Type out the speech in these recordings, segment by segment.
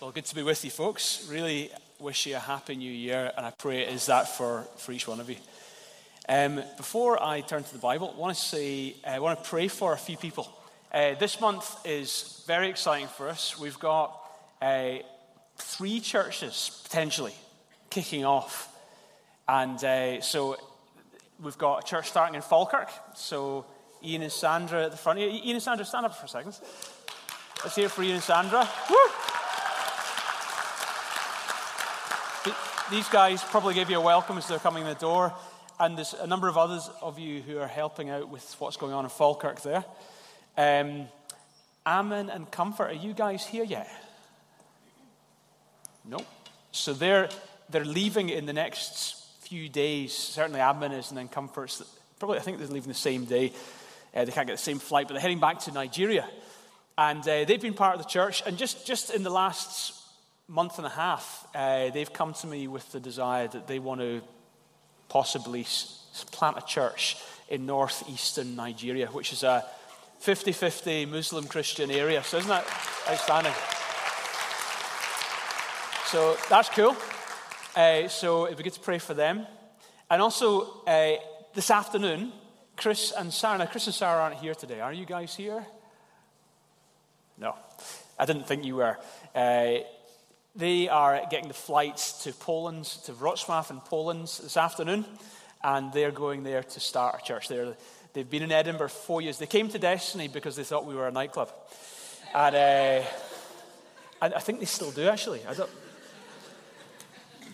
Well, good to be with you, folks. Really wish you a happy new year, and I pray it is that for, for each one of you. Um, before I turn to the Bible, I want to say, uh, I want to pray for a few people. Uh, this month is very exciting for us. We've got uh, three churches potentially kicking off. And uh, so we've got a church starting in Falkirk. So Ian and Sandra at the front. Ian and Sandra, stand up for a second. Let's hear it for Ian and Sandra. Woo! These guys probably gave you a welcome as they're coming in the door. And there's a number of others of you who are helping out with what's going on in Falkirk there. Um, Ammon and Comfort, are you guys here yet? No. So they're, they're leaving in the next few days. Certainly Ammon is, and then Comfort's probably, I think they're leaving the same day. Uh, they can't get the same flight, but they're heading back to Nigeria. And uh, they've been part of the church. And just, just in the last month and a half, uh, they've come to me with the desire that they want to possibly plant a church in northeastern Nigeria, which is a 50 50 Muslim Christian area. So, isn't that outstanding? So, that's cool. Uh, so, it'd be good to pray for them. And also, uh, this afternoon, Chris and Sarah, now Chris and Sarah aren't here today. Are you guys here? No, I didn't think you were. Uh, they are getting the flights to Poland, to Wrocław in Poland this afternoon, and they're going there to start a church there. They've been in Edinburgh four years. They came to Destiny because they thought we were a nightclub. And, uh, and I think they still do, actually.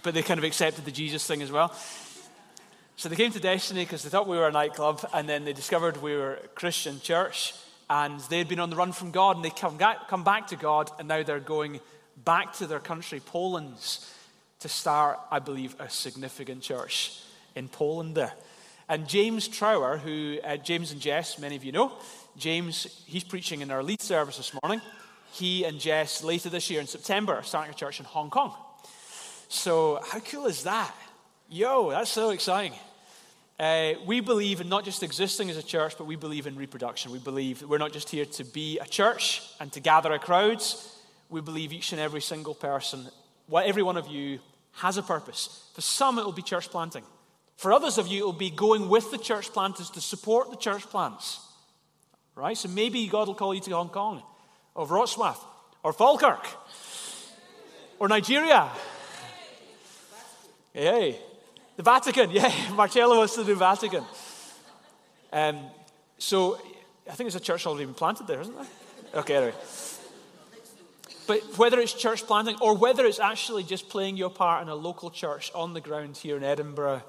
But they kind of accepted the Jesus thing as well. So they came to Destiny because they thought we were a nightclub, and then they discovered we were a Christian church, and they'd been on the run from God, and they come, come back to God, and now they're going back to their country, Poland, to start, I believe, a significant church in Poland there. And James Trower, who uh, James and Jess, many of you know, James, he's preaching in our lead service this morning. He and Jess, later this year in September, are starting a church in Hong Kong. So, how cool is that? Yo, that's so exciting. Uh, we believe in not just existing as a church, but we believe in reproduction. We believe we're not just here to be a church and to gather a crowds, we believe each and every single person, every one of you, has a purpose. For some, it will be church planting. For others of you, it will be going with the church planters to support the church plants. Right? So maybe God will call you to Hong Kong, or Wrocław, or Falkirk, or Nigeria. Hey, the Vatican. Yeah, Marcello wants to do Vatican. Um, so I think there's a church already been planted there, isn't there? Okay, anyway. But whether it's church planting or whether it's actually just playing your part in a local church on the ground here in Edinburgh,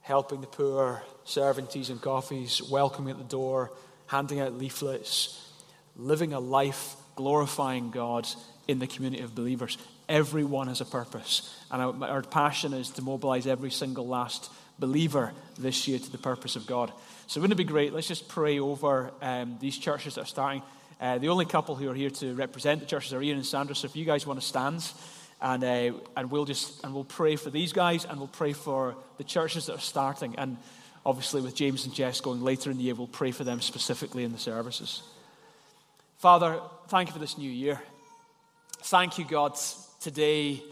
helping the poor, serving teas and coffees, welcoming at the door, handing out leaflets, living a life glorifying God in the community of believers. Everyone has a purpose. And our passion is to mobilize every single last believer this year to the purpose of God. So, wouldn't it be great? Let's just pray over um, these churches that are starting. Uh, the only couple who are here to represent the churches are Ian and Sandra. So if you guys want to stand, and uh, and we'll just and we'll pray for these guys, and we'll pray for the churches that are starting, and obviously with James and Jess going later in the year, we'll pray for them specifically in the services. Father, thank you for this new year. Thank you, God. Today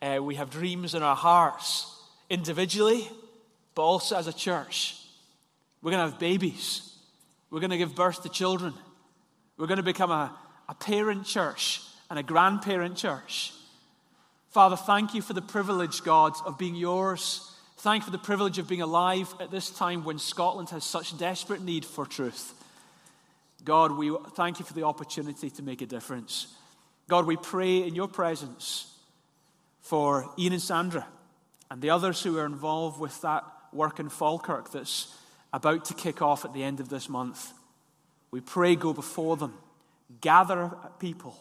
uh, we have dreams in our hearts, individually, but also as a church. We're going to have babies. We're going to give birth to children. We're going to become a, a parent church and a grandparent church. Father, thank you for the privilege, God, of being yours. Thank you for the privilege of being alive at this time when Scotland has such desperate need for truth. God, we thank you for the opportunity to make a difference. God, we pray in your presence for Ian and Sandra and the others who are involved with that work in Falkirk that's about to kick off at the end of this month. We pray, go before them, gather people,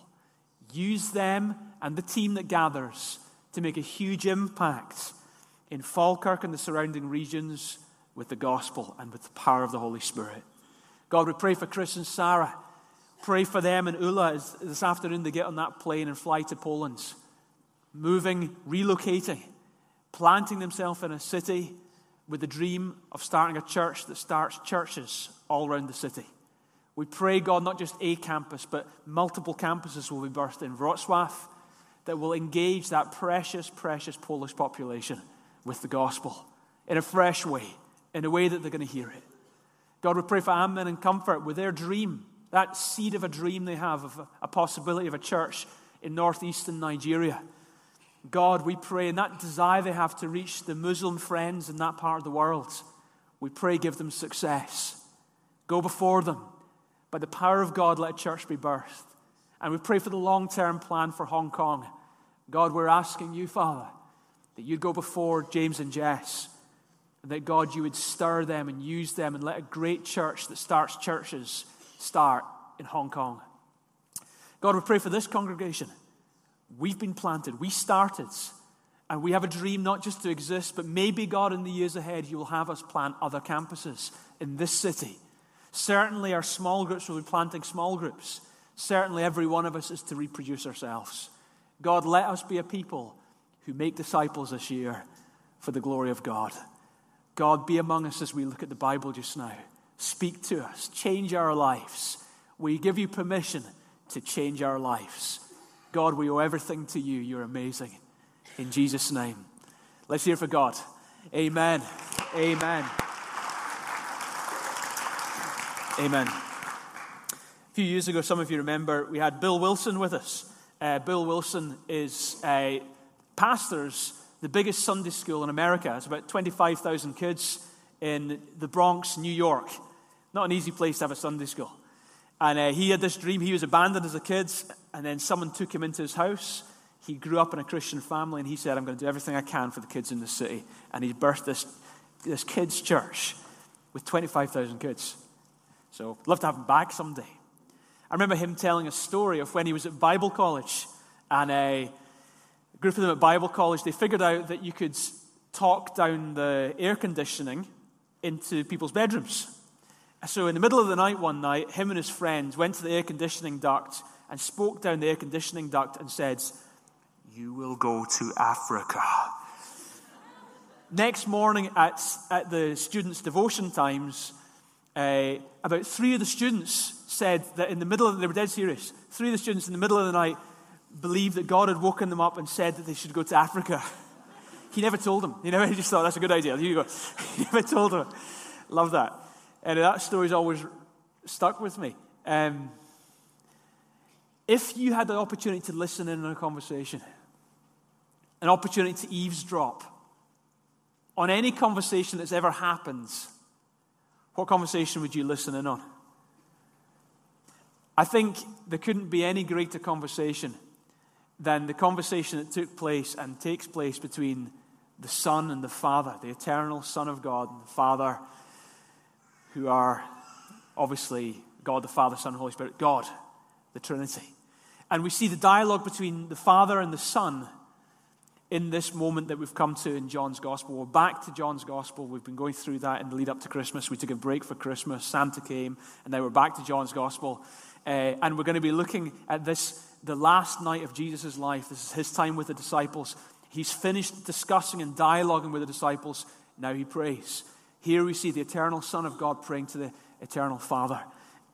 use them and the team that gathers to make a huge impact in Falkirk and the surrounding regions with the gospel and with the power of the Holy Spirit. God, we pray for Chris and Sarah. Pray for them and Ula as this afternoon they get on that plane and fly to Poland, moving, relocating, planting themselves in a city with the dream of starting a church that starts churches all around the city. We pray, God, not just a campus, but multiple campuses will be birthed in Wrocław, that will engage that precious, precious Polish population with the gospel in a fresh way, in a way that they're going to hear it. God, we pray for Ammon and Comfort with their dream, that seed of a dream they have of a, possibility of a church in northeastern Nigeria. God, we pray in that desire they have to reach the Muslim friends in that part of the world, we pray give them success. Go before them. By the power of God, let a church be birthed. And we pray for the long term plan for Hong Kong. God, we're asking you, Father, that you'd go before James and Jess, and that God, you would stir them and use them and let a great church that starts churches start in Hong Kong. God, we pray for this congregation. We've been planted, we started, and we have a dream not just to exist, but maybe, God, in the years ahead, you will have us plant other campuses in this city. Certainly, our small groups will be planting small groups. Certainly, every one of us is to reproduce ourselves. God, let us be a people who make disciples this year for the glory of God. God, be among us as we look at the Bible just now. Speak to us, change our lives. We give you permission to change our lives. God, we owe everything to you. You're amazing. In Jesus' name. Let's hear for God. Amen. Amen. Amen. A few years ago, some of you remember, we had Bill Wilson with us. Uh, Bill Wilson is pastors the biggest Sunday school in America. It's about 25,000 kids in the Bronx, New York. Not an easy place to have a Sunday school. And uh, he had this dream. He was abandoned as a kid, and then someone took him into his house. He grew up in a Christian family, and he said, I'm going to do everything I can for the kids in the city. And he birthed this, this kids' church with 25,000 kids. So, love to have him back someday. I remember him telling a story of when he was at Bible college, and a group of them at Bible college, they figured out that you could talk down the air conditioning into people's bedrooms. So, in the middle of the night one night, him and his friends went to the air conditioning duct and spoke down the air conditioning duct and said, You will go to Africa. Next morning at, at the students' devotion times, uh, about three of the students said that in the middle of, the they were dead serious, three of the students in the middle of the night believed that God had woken them up and said that they should go to Africa. He never told them. You know, he just thought that's a good idea. Here you go. He never told them. Love that. And that story's always stuck with me. Um, if you had the opportunity to listen in on a conversation, an opportunity to eavesdrop on any conversation that's ever happened, what conversation would you listen in on? I think there couldn't be any greater conversation than the conversation that took place and takes place between the Son and the Father, the eternal Son of God and the Father, who are obviously God the Father, Son, and Holy Spirit, God, the Trinity. And we see the dialogue between the Father and the Son in this moment that we've come to in John's Gospel. We're back to John's Gospel. We've been going through that in the lead up to Christmas. We took a break for Christmas. Santa came, and now we're back to John's Gospel. Uh, and we're going to be looking at this, the last night of Jesus' life. This is his time with the disciples. He's finished discussing and dialoguing with the disciples. Now he prays. Here we see the eternal Son of God praying to the eternal Father.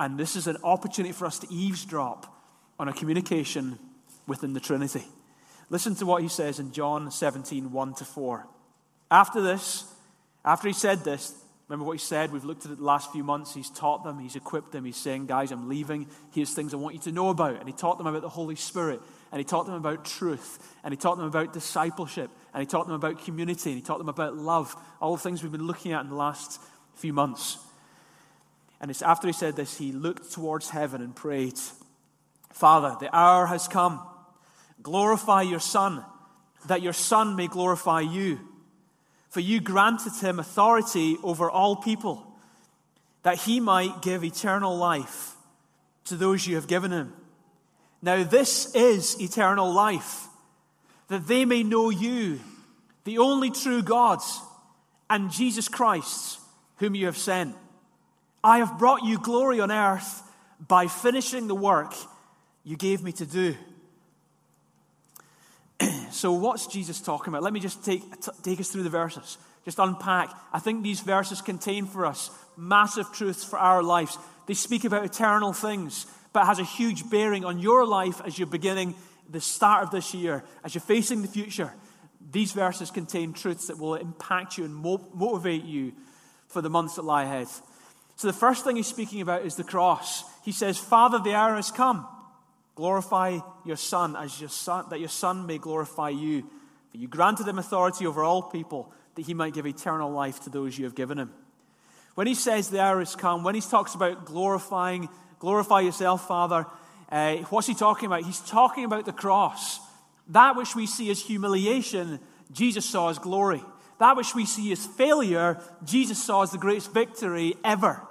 And this is an opportunity for us to eavesdrop on a communication within the Trinity. Listen to what he says in John 17, 1 to 4. After this, after he said this, remember what he said? We've looked at it the last few months. He's taught them, he's equipped them. He's saying, Guys, I'm leaving. Here's things I want you to know about. And he taught them about the Holy Spirit, and he taught them about truth, and he taught them about discipleship, and he taught them about community, and he taught them about love. All the things we've been looking at in the last few months. And it's after he said this, he looked towards heaven and prayed, Father, the hour has come. Glorify your Son, that your Son may glorify you. For you granted him authority over all people, that he might give eternal life to those you have given him. Now, this is eternal life, that they may know you, the only true God, and Jesus Christ, whom you have sent. I have brought you glory on earth by finishing the work you gave me to do. so, what's Jesus talking about? Let me just take, take us through the verses, just unpack. I think these verses contain for us massive truths for our lives. They speak about eternal things, but has a huge bearing on your life as you're beginning the start of this year, as you're facing the future, these verses contain truths that will impact you and mo- motivate you for the months that lie ahead. So, the first thing he's speaking about is the cross. He says, Father, the hour has come. Glorify your Son, as your son, that your Son may glorify you. For you granted him authority over all people, that he might give eternal life to those you have given him. When he says the hour has come, when he talks about glorifying, glorify yourself, Father, uh, what's he talking about? He's talking about the cross. That which we see as humiliation, Jesus saw as glory. That which we see as failure, Jesus saw as the greatest victory ever.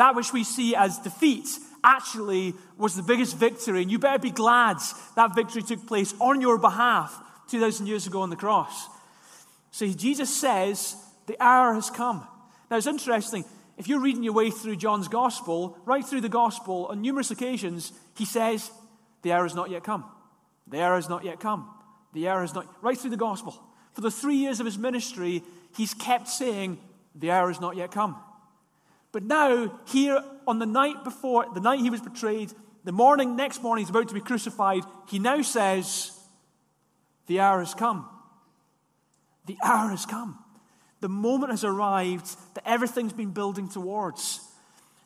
That which we see as defeat actually was the biggest victory. And you better be glad that victory took place on your behalf 2,000 years ago on the cross. So Jesus says, The hour has come. Now it's interesting. If you're reading your way through John's gospel, right through the gospel, on numerous occasions, he says, The hour has not yet come. The hour has not yet come. The hour has not, right through the gospel. For the three years of his ministry, he's kept saying, The hour has not yet come. But now, here on the night before, the night he was betrayed, the morning, next morning, he's about to be crucified, he now says, The hour has come. The hour has come. The moment has arrived that everything's been building towards.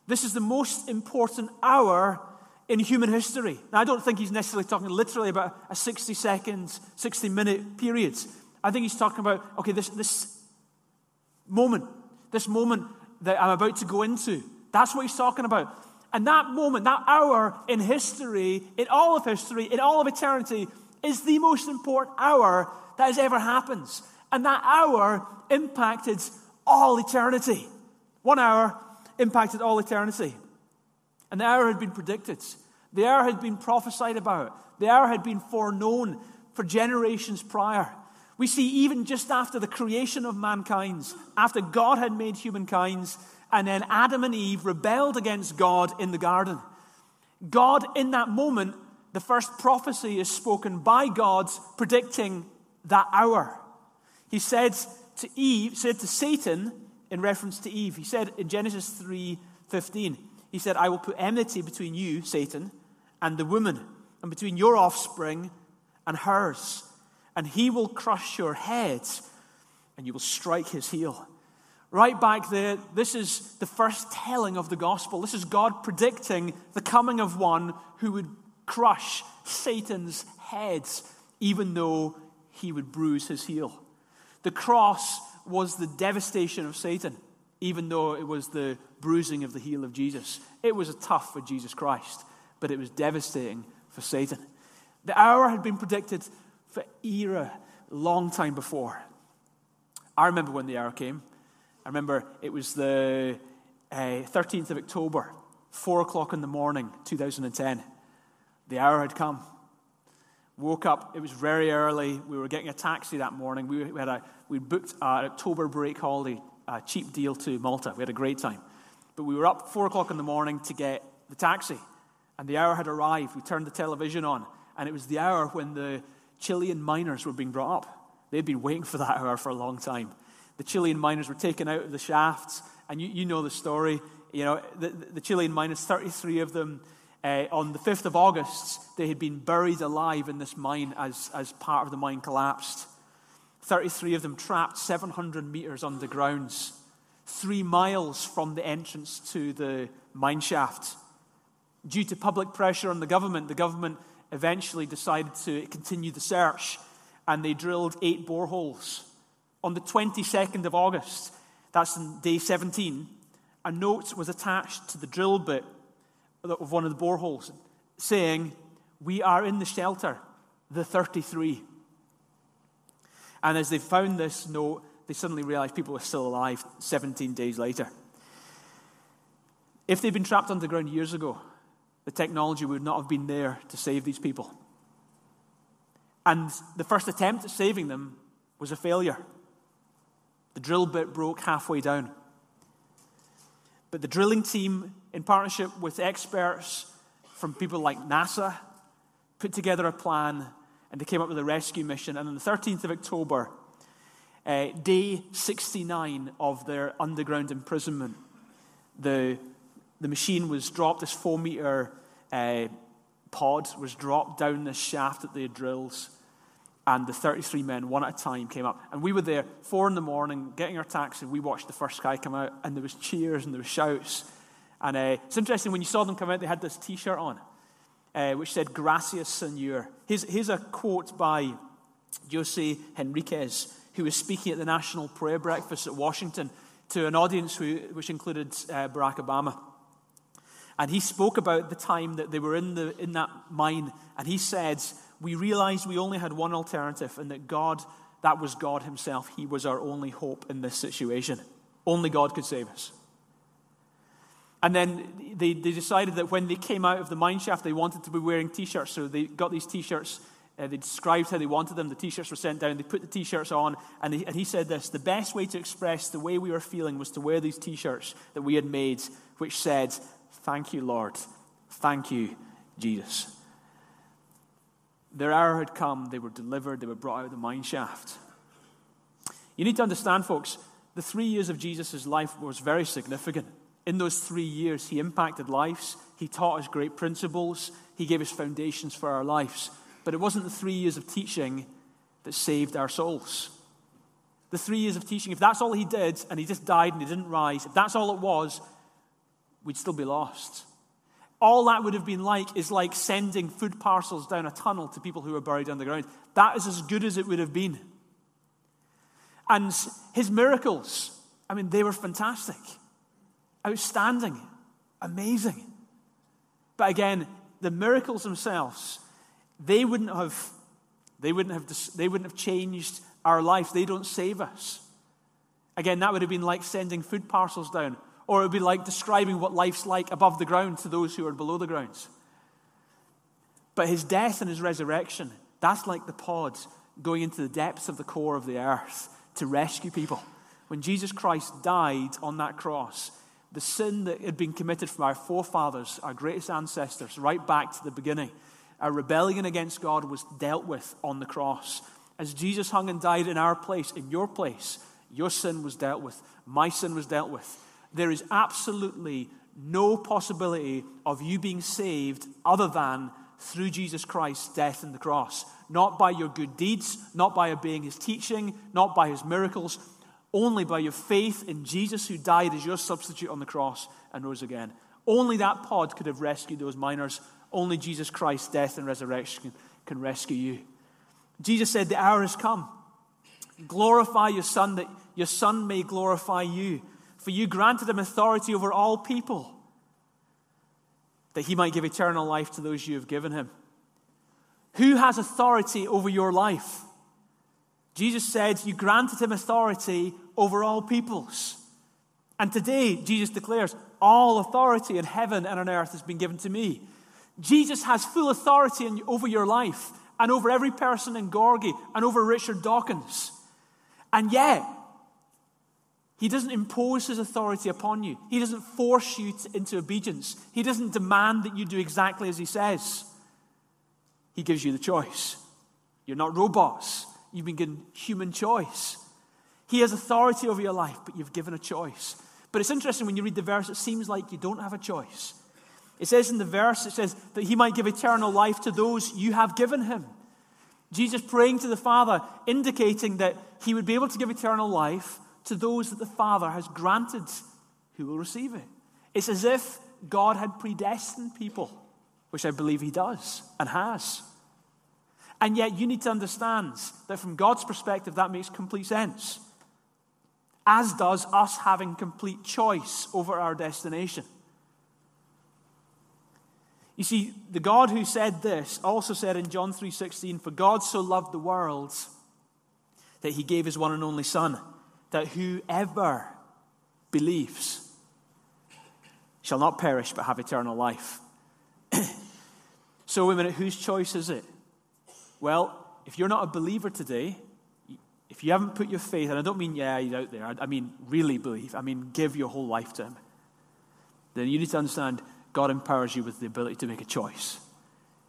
This is the most important hour in human history. Now, I don't think he's necessarily talking literally about a 60 second, 60 minute period. I think he's talking about, okay, this, this moment, this moment that I'm about to go into. That's what he's talking about. And that moment, that hour in history, in all of history, in all of eternity, is the most important hour that has ever happened. And that hour impacted all eternity. One hour impacted all eternity. And the hour had been predicted. The hour had been prophesied about. The hour had been foreknown for generations prior. We see even just after the creation of mankind, after God had made humankind, and then Adam and Eve rebelled against God in the garden. God, in that moment, the first prophecy is spoken by God predicting that hour. He said to Eve, said to Satan in reference to Eve, he said in Genesis 3:15, he said, I will put enmity between you, Satan, and the woman, and between your offspring and hers. And he will crush your head, and you will strike his heel. Right back there, this is the first telling of the gospel. This is God predicting the coming of one who would crush Satan's head, even though he would bruise his heel. The cross was the devastation of Satan even though it was the bruising of the heel of Jesus. It was tough for Jesus Christ, but it was devastating for Satan. The hour had been predicted for era, long time before. I remember when the hour came. I remember it was the uh, 13th of October, 4 o'clock in the morning, 2010. The hour had come. Woke up, it was very early. We were getting a taxi that morning. We, had a, we booked an October break holiday a cheap deal to Malta. We had a great time. But we were up four o'clock in the morning to get the taxi, and the hour had arrived. We turned the television on, and it was the hour when the Chilean miners were being brought up. They'd been waiting for that hour for a long time. The Chilean miners were taken out of the shafts, and you, you know the story. You know, the, the Chilean miners, 33 of them, uh, on the 5th of August, they had been buried alive in this mine as, as part of the mine collapsed. 33 of them trapped 700 meters underground, three miles from the entrance to the mine shaft. Due to public pressure on the government, the government eventually decided to continue the search and they drilled eight boreholes. On the 22nd of August, that's day 17, a note was attached to the drill bit of one of the boreholes saying, We are in the shelter, the 33. And as they found this note, they suddenly realized people were still alive 17 days later. If they'd been trapped underground years ago, the technology would not have been there to save these people. And the first attempt at saving them was a failure. The drill bit broke halfway down. But the drilling team, in partnership with experts from people like NASA, put together a plan and they came up with a rescue mission. And on the 13th of October, uh, day 69 of their underground imprisonment, the, the machine was dropped, this four meter uh, pod was dropped down this shaft that they had drilled. And the 33 men, one at a time, came up. And we were there, four in the morning, getting our taxi. We watched the first guy come out, and there was cheers and there was shouts. And uh, it's interesting, when you saw them come out, they had this t shirt on, uh, which said, Gracias, Senor. Here's, here's a quote by Jose Henriquez, who was speaking at the National Prayer Breakfast at Washington to an audience who, which included uh, Barack Obama. And he spoke about the time that they were in, the, in that mine, and he said, We realized we only had one alternative, and that God, that was God Himself. He was our only hope in this situation. Only God could save us. And then they, they decided that when they came out of the mine shaft, they wanted to be wearing t shirts. So they got these t shirts uh, they described how they wanted them. The t shirts were sent down. They put the t shirts on. And he, and he said this the best way to express the way we were feeling was to wear these t shirts that we had made, which said, Thank you, Lord. Thank you, Jesus. Their hour had come. They were delivered. They were brought out of the mine shaft. You need to understand, folks, the three years of Jesus' life was very significant. In those three years, he impacted lives. He taught us great principles. He gave us foundations for our lives. But it wasn't the three years of teaching that saved our souls. The three years of teaching, if that's all he did and he just died and he didn't rise, if that's all it was, we'd still be lost. All that would have been like is like sending food parcels down a tunnel to people who are buried underground. That is as good as it would have been. And his miracles, I mean, they were fantastic, outstanding, amazing. But again, the miracles themselves they wouldn't have, they wouldn't have, they wouldn't have changed our life. They don't save us. Again, that would have been like sending food parcels down, or it would be like describing what life's like above the ground to those who are below the ground. But his death and his resurrection, that's like the pod going into the depths of the core of the earth to rescue people. When Jesus Christ died on that cross, the sin that had been committed from our forefathers, our greatest ancestors, right back to the beginning, our rebellion against God was dealt with on the cross. As Jesus hung and died in our place, in your place, your sin was dealt with. My sin was dealt with. There is absolutely no possibility of you being saved other than through Jesus Christ's death on the cross. Not by your good deeds, not by obeying his teaching, not by his miracles, only by your faith in Jesus who died as your substitute on the cross and rose again. Only that pod could have rescued those miners only Jesus Christ's death and resurrection can rescue you. Jesus said, The hour has come. Glorify your Son, that your Son may glorify you. For you granted him authority over all people, that he might give eternal life to those you have given him. Who has authority over your life? Jesus said, You granted him authority over all peoples. And today, Jesus declares, All authority in heaven and on earth has been given to me. Jesus has full authority in, over your life and over every person in Gorgie and over Richard Dawkins. And yet, he doesn't impose his authority upon you. He doesn't force you to, into obedience. He doesn't demand that you do exactly as he says. He gives you the choice. You're not robots. You've been given human choice. He has authority over your life, but you've given a choice. But it's interesting when you read the verse, it seems like you don't have a choice. It says in the verse, it says that he might give eternal life to those you have given him. Jesus praying to the Father, indicating that he would be able to give eternal life to those that the Father has granted who will receive it. It's as if God had predestined people, which I believe he does and has. And yet, you need to understand that from God's perspective, that makes complete sense. As does us having complete choice over our destination. You see, the God who said this also said in John 3:16, "For God so loved the world that he gave his one and only son, that whoever believes shall not perish but have eternal life." so, wait a minute, whose choice is it? Well, if you're not a believer today, if you haven't put your faith, and I don't mean, yeah, he's out there, I mean, really believe, I mean, give your whole life to him, then you need to understand God empowers you with the ability to make a choice.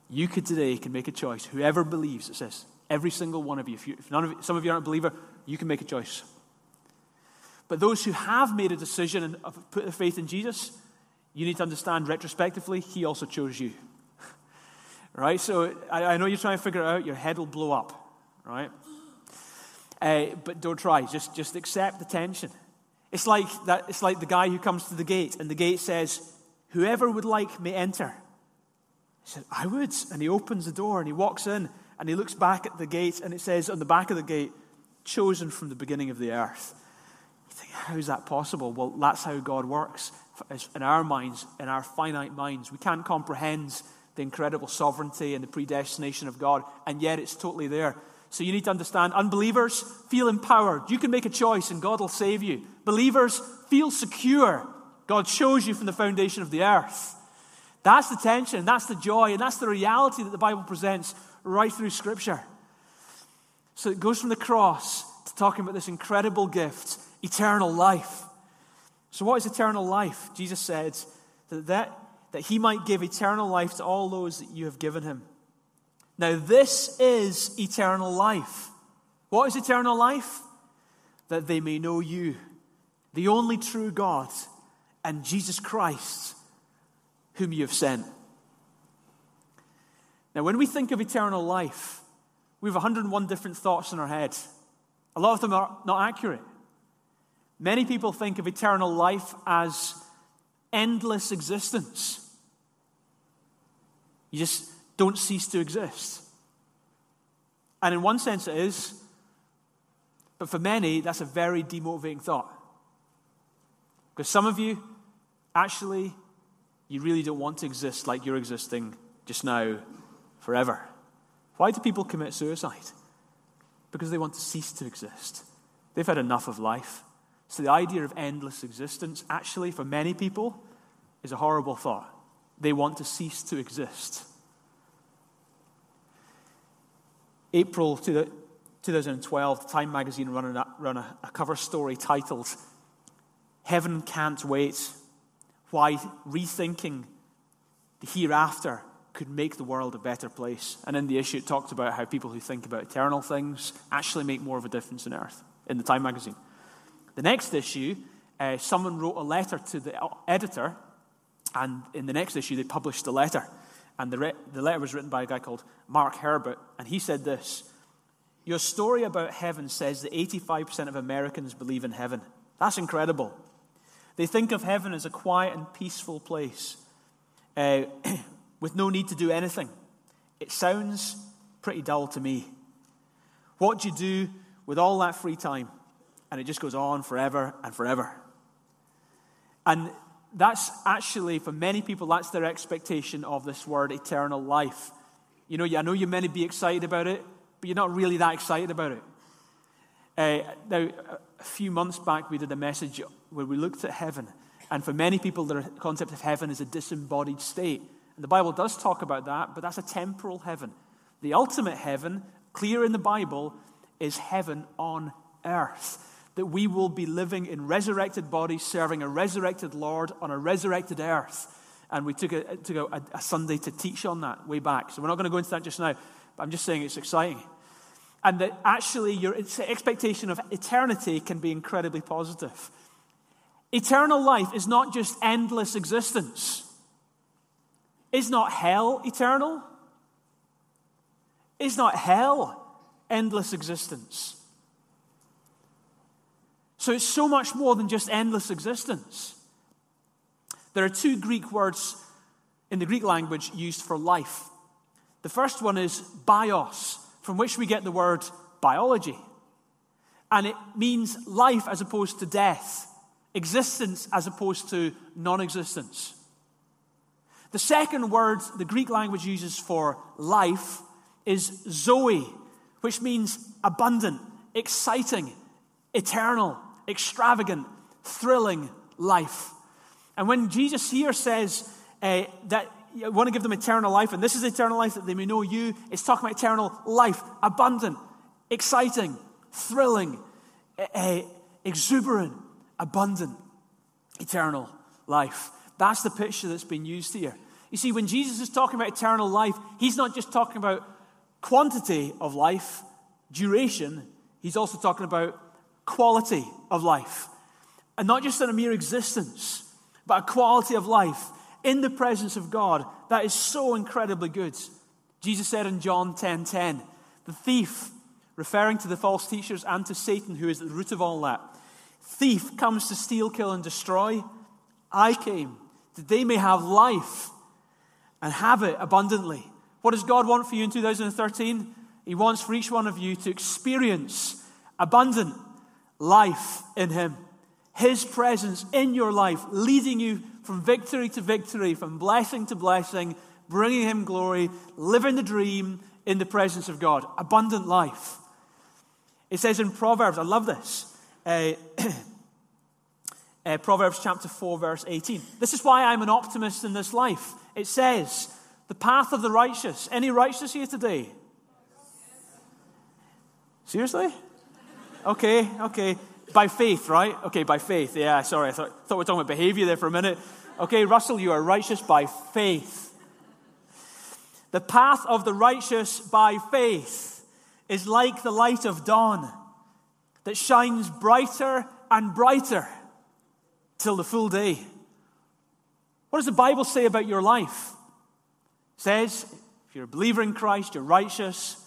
You could today can make a choice. Whoever believes, it says, every single one of you. If, you, if none of some of you aren't a believer, you can make a choice. But those who have made a decision and have put their faith in Jesus, you need to understand retrospectively, He also chose you. right? So I, I know you're trying to figure it out. Your head will blow up, right? Uh, but don't try. Just, just accept the tension. It's like, that, it's like the guy who comes to the gate, and the gate says, Whoever would like may enter. He said, I would. And he opens the door and he walks in and he looks back at the gate, and it says on the back of the gate, chosen from the beginning of the earth. Think, how is that possible? Well, that's how God works in our minds, in our finite minds. We can't comprehend the incredible sovereignty and the predestination of God, and yet it's totally there. So you need to understand unbelievers feel empowered. You can make a choice and God will save you. Believers feel secure. God chose you from the foundation of the earth. That's the tension, that's the joy, and that's the reality that the Bible presents right through Scripture. So it goes from the cross to talking about this incredible gift, eternal life. So, what is eternal life? Jesus said that, that, that he might give eternal life to all those that you have given him. Now, this is eternal life. What is eternal life? That they may know you, the only true God, and Jesus Christ, whom you have sent. Now, when we think of eternal life, we have 101 different thoughts in our head. A lot of them are not accurate. Many people think of eternal life as endless existence. You just don't cease to exist. And in one sense, it is. But for many, that's a very demotivating thought. Because some of you, actually, you really don't want to exist like you're existing just now forever. Why do people commit suicide? Because they want to cease to exist. They've had enough of life. So the idea of endless existence, actually, for many people, is a horrible thought. They want to cease to exist. April 2012, the Time magazine ran a, ran a, a cover story titled Heaven Can't Wait Why Rethinking the Hereafter could make the world a better place. And in the issue, it talked about how people who think about eternal things actually make more of a difference on earth in the Time magazine. The next issue, uh, someone wrote a letter to the editor, and in the next issue, they published the letter. And the, re- the letter was written by a guy called Mark Herbert, and he said this Your story about heaven says that 85% of Americans believe in heaven. That's incredible. They think of heaven as a quiet and peaceful place. Uh, with no need to do anything. It sounds pretty dull to me. What do you do with all that free time? And it just goes on forever and forever. And that's actually, for many people, that's their expectation of this word eternal life. You know, I know you may be excited about it, but you're not really that excited about it. Uh, now, a few months back, we did a message where we looked at heaven. And for many people, the concept of heaven is a disembodied state. And the Bible does talk about that, but that's a temporal heaven. The ultimate heaven, clear in the Bible, is heaven on earth. That we will be living in resurrected bodies, serving a resurrected Lord on a resurrected earth. And we took, a, took a, a Sunday to teach on that way back. So we're not going to go into that just now, but I'm just saying it's exciting. And that actually your expectation of eternity can be incredibly positive. Eternal life is not just endless existence. Is not hell eternal? Is not hell endless existence? So it's so much more than just endless existence. There are two Greek words in the Greek language used for life. The first one is bios, from which we get the word biology. And it means life as opposed to death, existence as opposed to non existence. The second word the Greek language uses for life is zoe, which means abundant, exciting, eternal, extravagant, thrilling life. And when Jesus here says uh, that you want to give them eternal life, and this is eternal life that they may know you, it's talking about eternal life, abundant, exciting, thrilling, uh, exuberant, abundant, eternal life. That's the picture that's been used here. You see, when Jesus is talking about eternal life, he's not just talking about quantity of life, duration, he's also talking about quality of life. And not just in a mere existence, but a quality of life in the presence of God that is so incredibly good. Jesus said in John 10:10, 10, 10, the thief, referring to the false teachers and to Satan, who is at the root of all that, thief comes to steal, kill, and destroy. I came that they may have life and have it abundantly. What does God want for you in 2013? He wants for each one of you to experience abundant life in Him. His presence in your life, leading you from victory to victory, from blessing to blessing, bringing Him glory, living the dream in the presence of God. Abundant life. It says in Proverbs, I love this. Uh, uh, Proverbs chapter 4, verse 18. This is why I'm an optimist in this life. It says, The path of the righteous. Any righteous here today? Seriously? Okay, okay. By faith, right? Okay, by faith. Yeah, sorry. I thought, thought we were talking about behavior there for a minute. Okay, Russell, you are righteous by faith. The path of the righteous by faith is like the light of dawn that shines brighter and brighter till the full day. What does the Bible say about your life? It says, if you're a believer in Christ, you're righteous,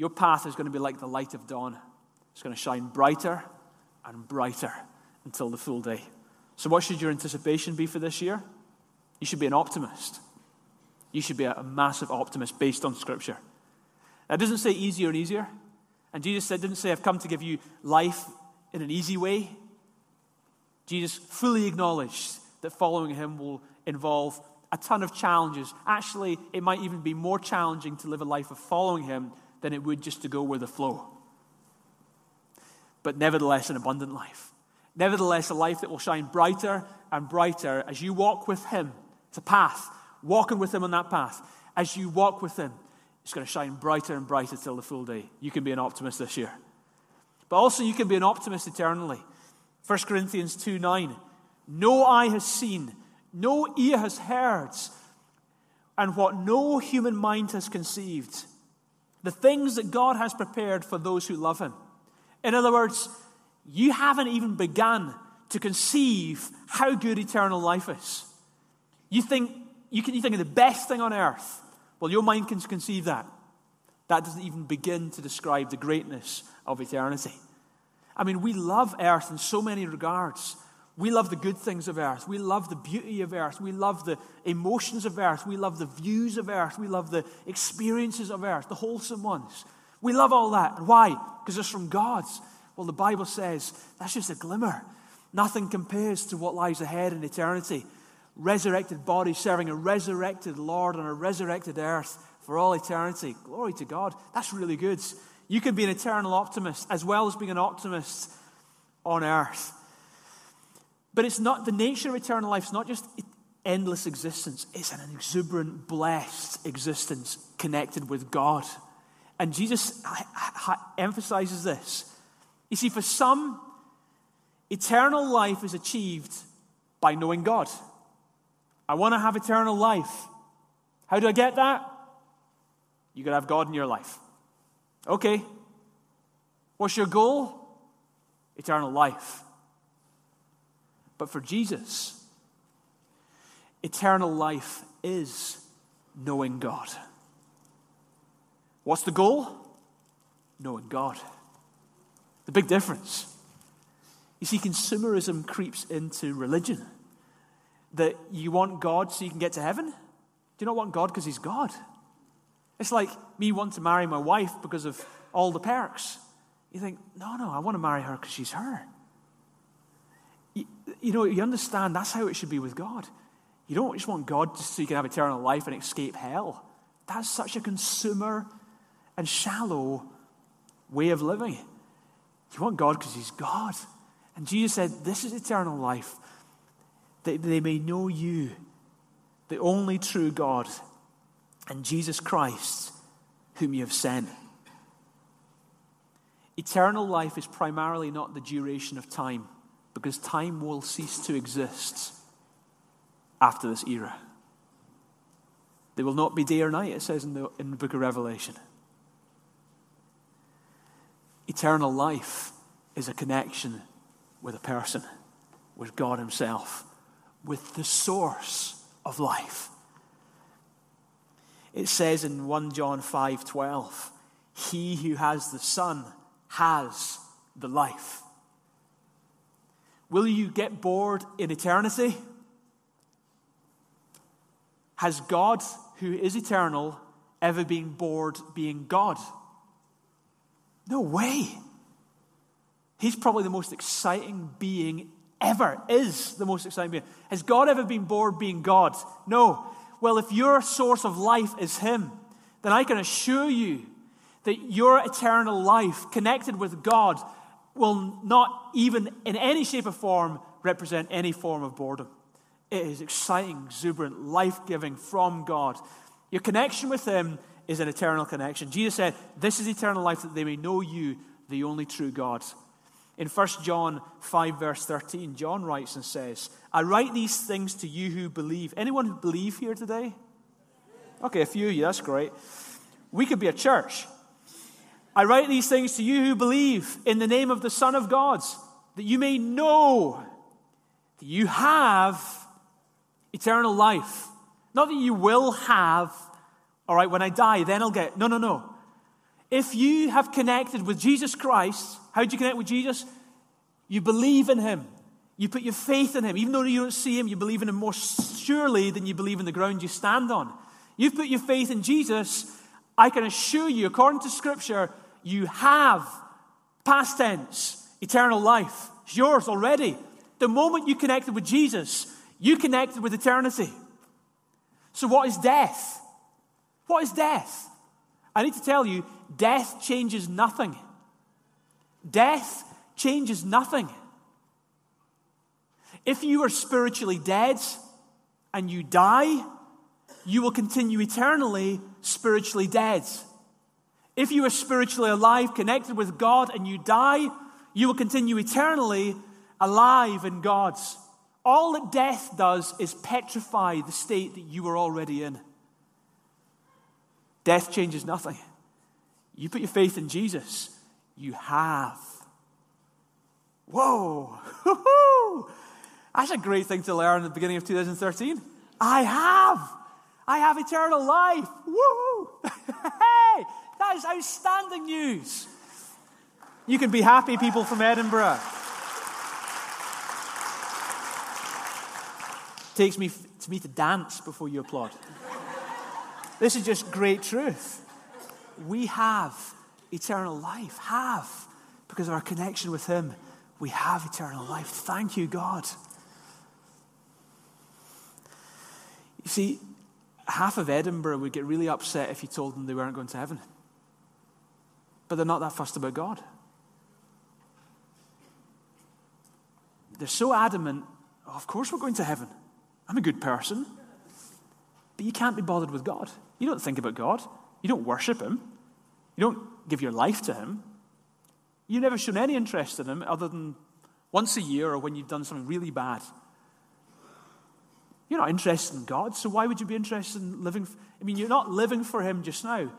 your path is going to be like the light of dawn. It's going to shine brighter and brighter until the full day. So, what should your anticipation be for this year? You should be an optimist. You should be a, massive optimist based on Scripture. That doesn't say easier and easier. And Jesus said, didn't say, I've come to give you life in an easy way. Jesus fully acknowledged that following him will involve a ton of challenges. Actually, it might even be more challenging to live a life of following him than it would just to go with the flow. But nevertheless, an abundant life. Nevertheless, a life that will shine brighter and brighter as you walk with him. A path, walking with him on that path. As you walk with him, it's going to shine brighter and brighter till the full day. You can be an optimist this year. But also, you can be an optimist eternally. 1 Corinthians 2 9. No eye has seen, no ear has heard, and what no human mind has conceived. The things that God has prepared for those who love Him. In other words, you haven't even begun to conceive how good eternal life is. You think you can you think of the best thing on earth. Well, your mind can conceive that. That doesn't even begin to describe the greatness of eternity. I mean, we love earth in so many regards. We love the good things of earth. We love the beauty of earth. We love the emotions of earth. We love the views of earth. We love the experiences of earth, the wholesome ones. We love all that. Why? Because it's from God's. Well, the Bible says that's just a glimmer. Nothing compares to what lies ahead in eternity. Resurrected bodies serving a resurrected Lord on a resurrected earth for all eternity. Glory to God. That's really good. You can be an eternal optimist as well as being an optimist on earth. But it's not the nature of eternal life, it's not just endless existence, it's an exuberant, blessed existence connected with God. And Jesus emphasizes this. You see, for some, eternal life is achieved by knowing God. I want to have eternal life. How do I get that? You got to have God in your life. Okay. What's your goal? Eternal life. But for Jesus, eternal life is knowing God. What's the goal? Knowing God. The big difference. You see, consumerism creeps into religion. That you want God so you can get to heaven. Do you not want God because He's God? It's like me wanting to marry my wife because of all the perks. You think, no, no, I want to marry her because she's her. You, know, you understand that's how it should be with God. You don't just want God just so you can have eternal life and escape hell. That's such a consumer and shallow way of living. You want God because He's God. And Jesus said, This is eternal life, that they may know you, the only true God, and Jesus Christ, whom you have sent. Eternal life is primarily not the duration of time, because time will cease to exist after this era. There will not be day or night, it says in the, in the book of Revelation. Eternal life is a connection with a person, with God Himself, with the source of life. It says in 1 John 5 12, He who has the Son has the life. Will you get bored in eternity? Has God, who is eternal, ever been bored being God? No way. He's probably the most exciting being ever, is the most exciting being. Has God ever been bored being God? No. Well, if your source of life is Him, then I can assure you that your eternal life connected with God will not even in any shape or form represent any form of boredom. It is exciting, exuberant, life giving from God. Your connection with Him is an eternal connection. Jesus said, This is eternal life that they may know you, the only true God. In 1 John 5, verse 13, John writes and says, I write these things to you who believe. Anyone who believe here today? Okay, a few of you, that's great. We could be a church. I write these things to you who believe in the name of the Son of God, that you may know that you have eternal life. Not that you will have, all right, when I die, then I'll get. No, no, no. If you have connected with Jesus Christ, how do you connect with Jesus? You believe in him. You put your faith in him. Even though you don't see him, you believe in him more surely than you believe in the ground you stand on. You've put your faith in Jesus. I can assure you, according to Scripture, you have, past tense, eternal life. It's yours already. The moment you connected with Jesus, you connected with eternity. So, what is death? What is death? I need to tell you, death changes nothing. Death changes nothing. If you are spiritually dead and you die, you will continue eternally spiritually dead. If you are spiritually alive, connected with God, and you die, you will continue eternally alive in God's. All that death does is petrify the state that you are already in. Death changes nothing. You put your faith in Jesus, you have. Whoa! That's a great thing to learn at the beginning of 2013. I have. I have eternal life. Woo! hey, that is outstanding news. You can be happy, people from Edinburgh. takes me to me to dance before you applaud. this is just great truth. We have eternal life. Have because of our connection with Him. We have eternal life. Thank you, God. You see, half of Edinburgh would get really upset if you told them they weren't going to heaven. But they're not that fussed about God. They're so adamant, oh, of course we're going to heaven. I'm a good person. But you can't be bothered with God. You don't think about God. You don't worship Him. You don't give your life to Him. You've never shown any interest in Him other than once a year or when you've done something really bad. You're not interested in God, so why would you be interested in living? I mean, you're not living for Him just now.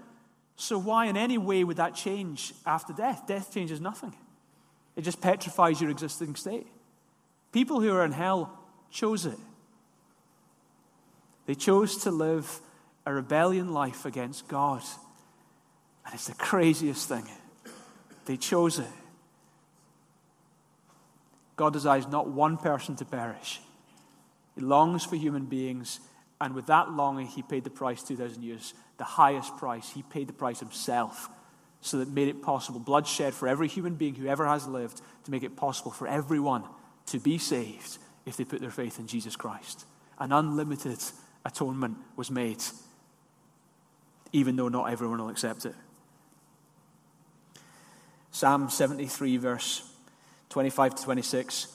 So why in any way would that change after death? Death changes nothing. It just petrifies your existing state. People who are in hell chose it. They chose to live a rebellion life against God. And it's the craziest thing. They chose it. God desires not one person to perish. He longs for human beings, and with that longing, He paid the price 2,000 years, the highest price. He paid the price Himself so that made it possible, bloodshed for every human being who ever has lived, to make it possible for everyone to be saved if they put their faith in Jesus Christ. An unlimited atonement was made, even though not everyone will accept it. Psalm 73, verse 25 to 26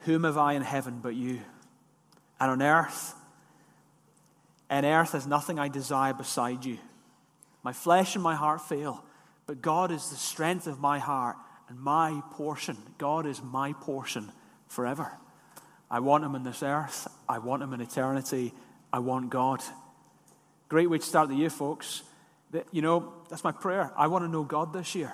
Whom have I in heaven but you? And on earth, and earth has nothing I desire beside you. My flesh and my heart fail, but God is the strength of my heart and my portion. God is my portion forever. I want him in this earth. I want him in eternity. I want God. Great way to start the year, folks. You know, that's my prayer. I want to know God this year.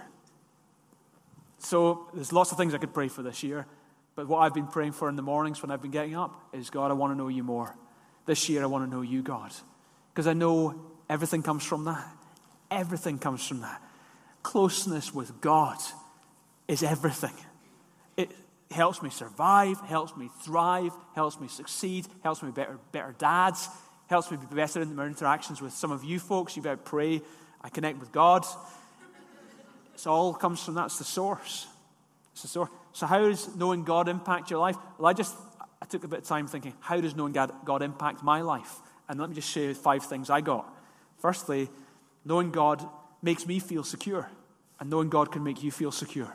So there's lots of things I could pray for this year. But what I've been praying for in the mornings when I've been getting up is God, I want to know you more. This year, I want to know you, God. Because I know Everything comes from that. Everything comes from that. Closeness with God is everything. It helps me survive, helps me thrive, helps me succeed, helps me be better, better dads, helps me be better in my interactions with some of you folks. You better pray. I connect with God. It all comes from that's the source. It's the source. So how does knowing God impact your life? Well, I just I took a bit of time thinking, how does knowing God, God impact my life? And let me just share five things I got. Firstly, knowing God makes me feel secure, and knowing God can make you feel secure.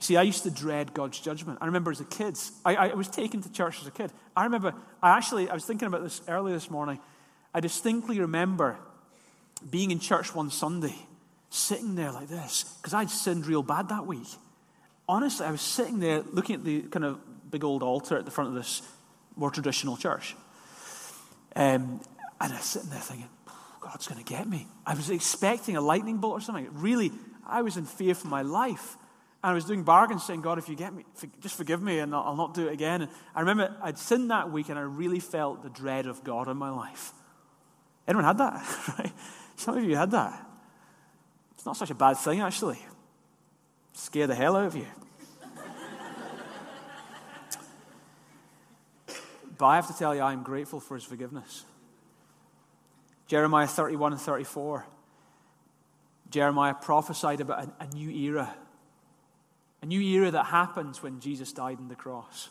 See, I used to dread God's judgment. I remember as a kid, I, I, was taken to church as a kid. I remember, I actually, I was thinking about this early this morning. I distinctly remember being in church one Sunday, sitting there like this, because I'd sinned real bad that week. Honestly, I was sitting there looking at the kind of big old altar at the front of this more traditional church. Um, and I was sitting there thinking, God's going to get me. I was expecting a lightning bolt or something. Really, I was in fear for my life. And I was doing bargains saying, God, if you get me, just forgive me and I'll not do it again. And I remember I'd sinned that week and I really felt the dread of God in my life. Anyone had that? Right? Some of you had that. It's not such a bad thing, actually. Scare the hell out of you. But I have to tell you, I'm grateful for his forgiveness. Jeremiah 31 and 34. Jeremiah prophesied about a, a new era. A new era that happens when Jesus died on the cross.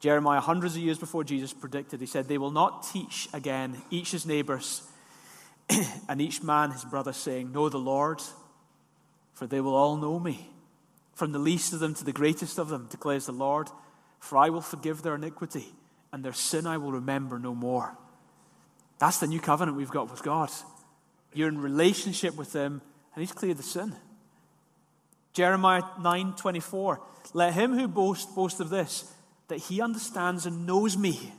Jeremiah, hundreds of years before Jesus predicted, he said, They will not teach again, each his neighbors, and each man his brother, saying, Know the Lord, for they will all know me. From the least of them to the greatest of them, declares the Lord, for I will forgive their iniquity, and their sin I will remember no more. That's the new covenant we've got with God. You're in relationship with Him, and He's cleared the sin. Jeremiah 9 24. Let him who boasts boast of this, that he understands and knows me.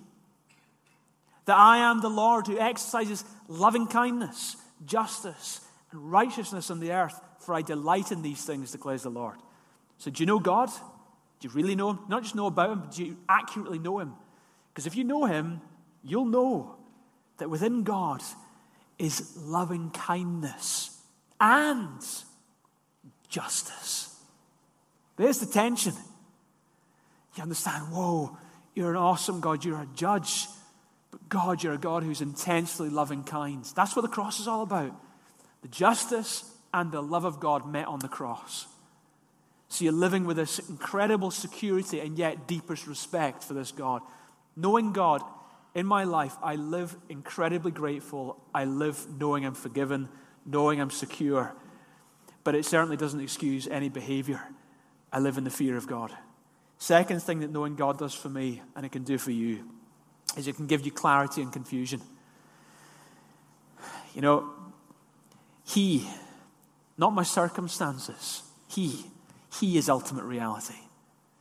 That I am the Lord who exercises loving kindness, justice, and righteousness on the earth, for I delight in these things, declares the Lord. So, do you know God? Do you really know Him? Not just know about Him, but do you accurately know Him? Because if you know Him, you'll know that within God is loving kindness and justice. There's the tension. You understand, whoa, you're an awesome God, you're a judge. But God, you're a God who's intensely loving kind. That's what the cross is all about. The justice and the love of God met on the cross. So you're living with this incredible security and yet deepest respect for this God. Knowing God in my life, I live incredibly grateful. I live knowing I'm forgiven, knowing I'm secure. But it certainly doesn't excuse any behavior. I live in the fear of God. Second thing that knowing God does for me, and it can do for you, is it can give you clarity and confusion. You know, He, not my circumstances, He, He is ultimate reality.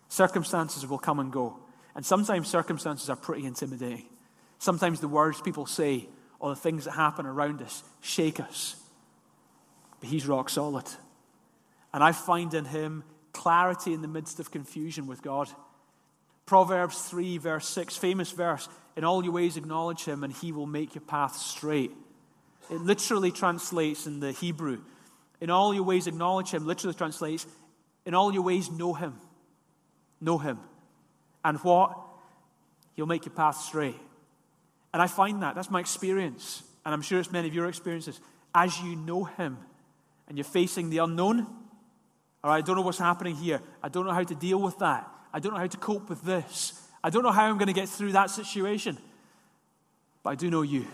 Circumstances will come and go. And sometimes circumstances are pretty intimidating. Sometimes the words people say or the things that happen around us shake us. But He's rock solid. And I find in Him clarity in the midst of confusion with God. Proverbs 3, verse 6, famous verse In all your ways acknowledge Him, and He will make your path straight. It literally translates in the Hebrew. In all your ways acknowledge Him, literally translates, In all your ways know Him. Know Him. And what? He'll make your path straight. And I find that. That's my experience. And I'm sure it's many of your experiences. As you know Him and you're facing the unknown, or I don't know what's happening here. I don't know how to deal with that. I don't know how to cope with this. I don't know how I'm going to get through that situation. But I do know you.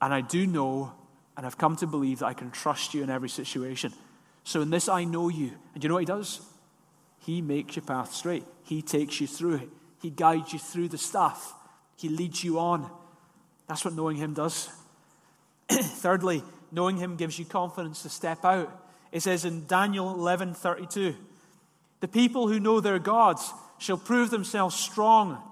And I do know, and I've come to believe that I can trust you in every situation. So in this, I know you. And you know what He does? He makes your path straight, He takes you through it, He guides you through the stuff, He leads you on. That's what knowing Him does. Thirdly, knowing Him gives you confidence to step out it says in Daniel 11:32, "The people who know their gods shall prove themselves strong,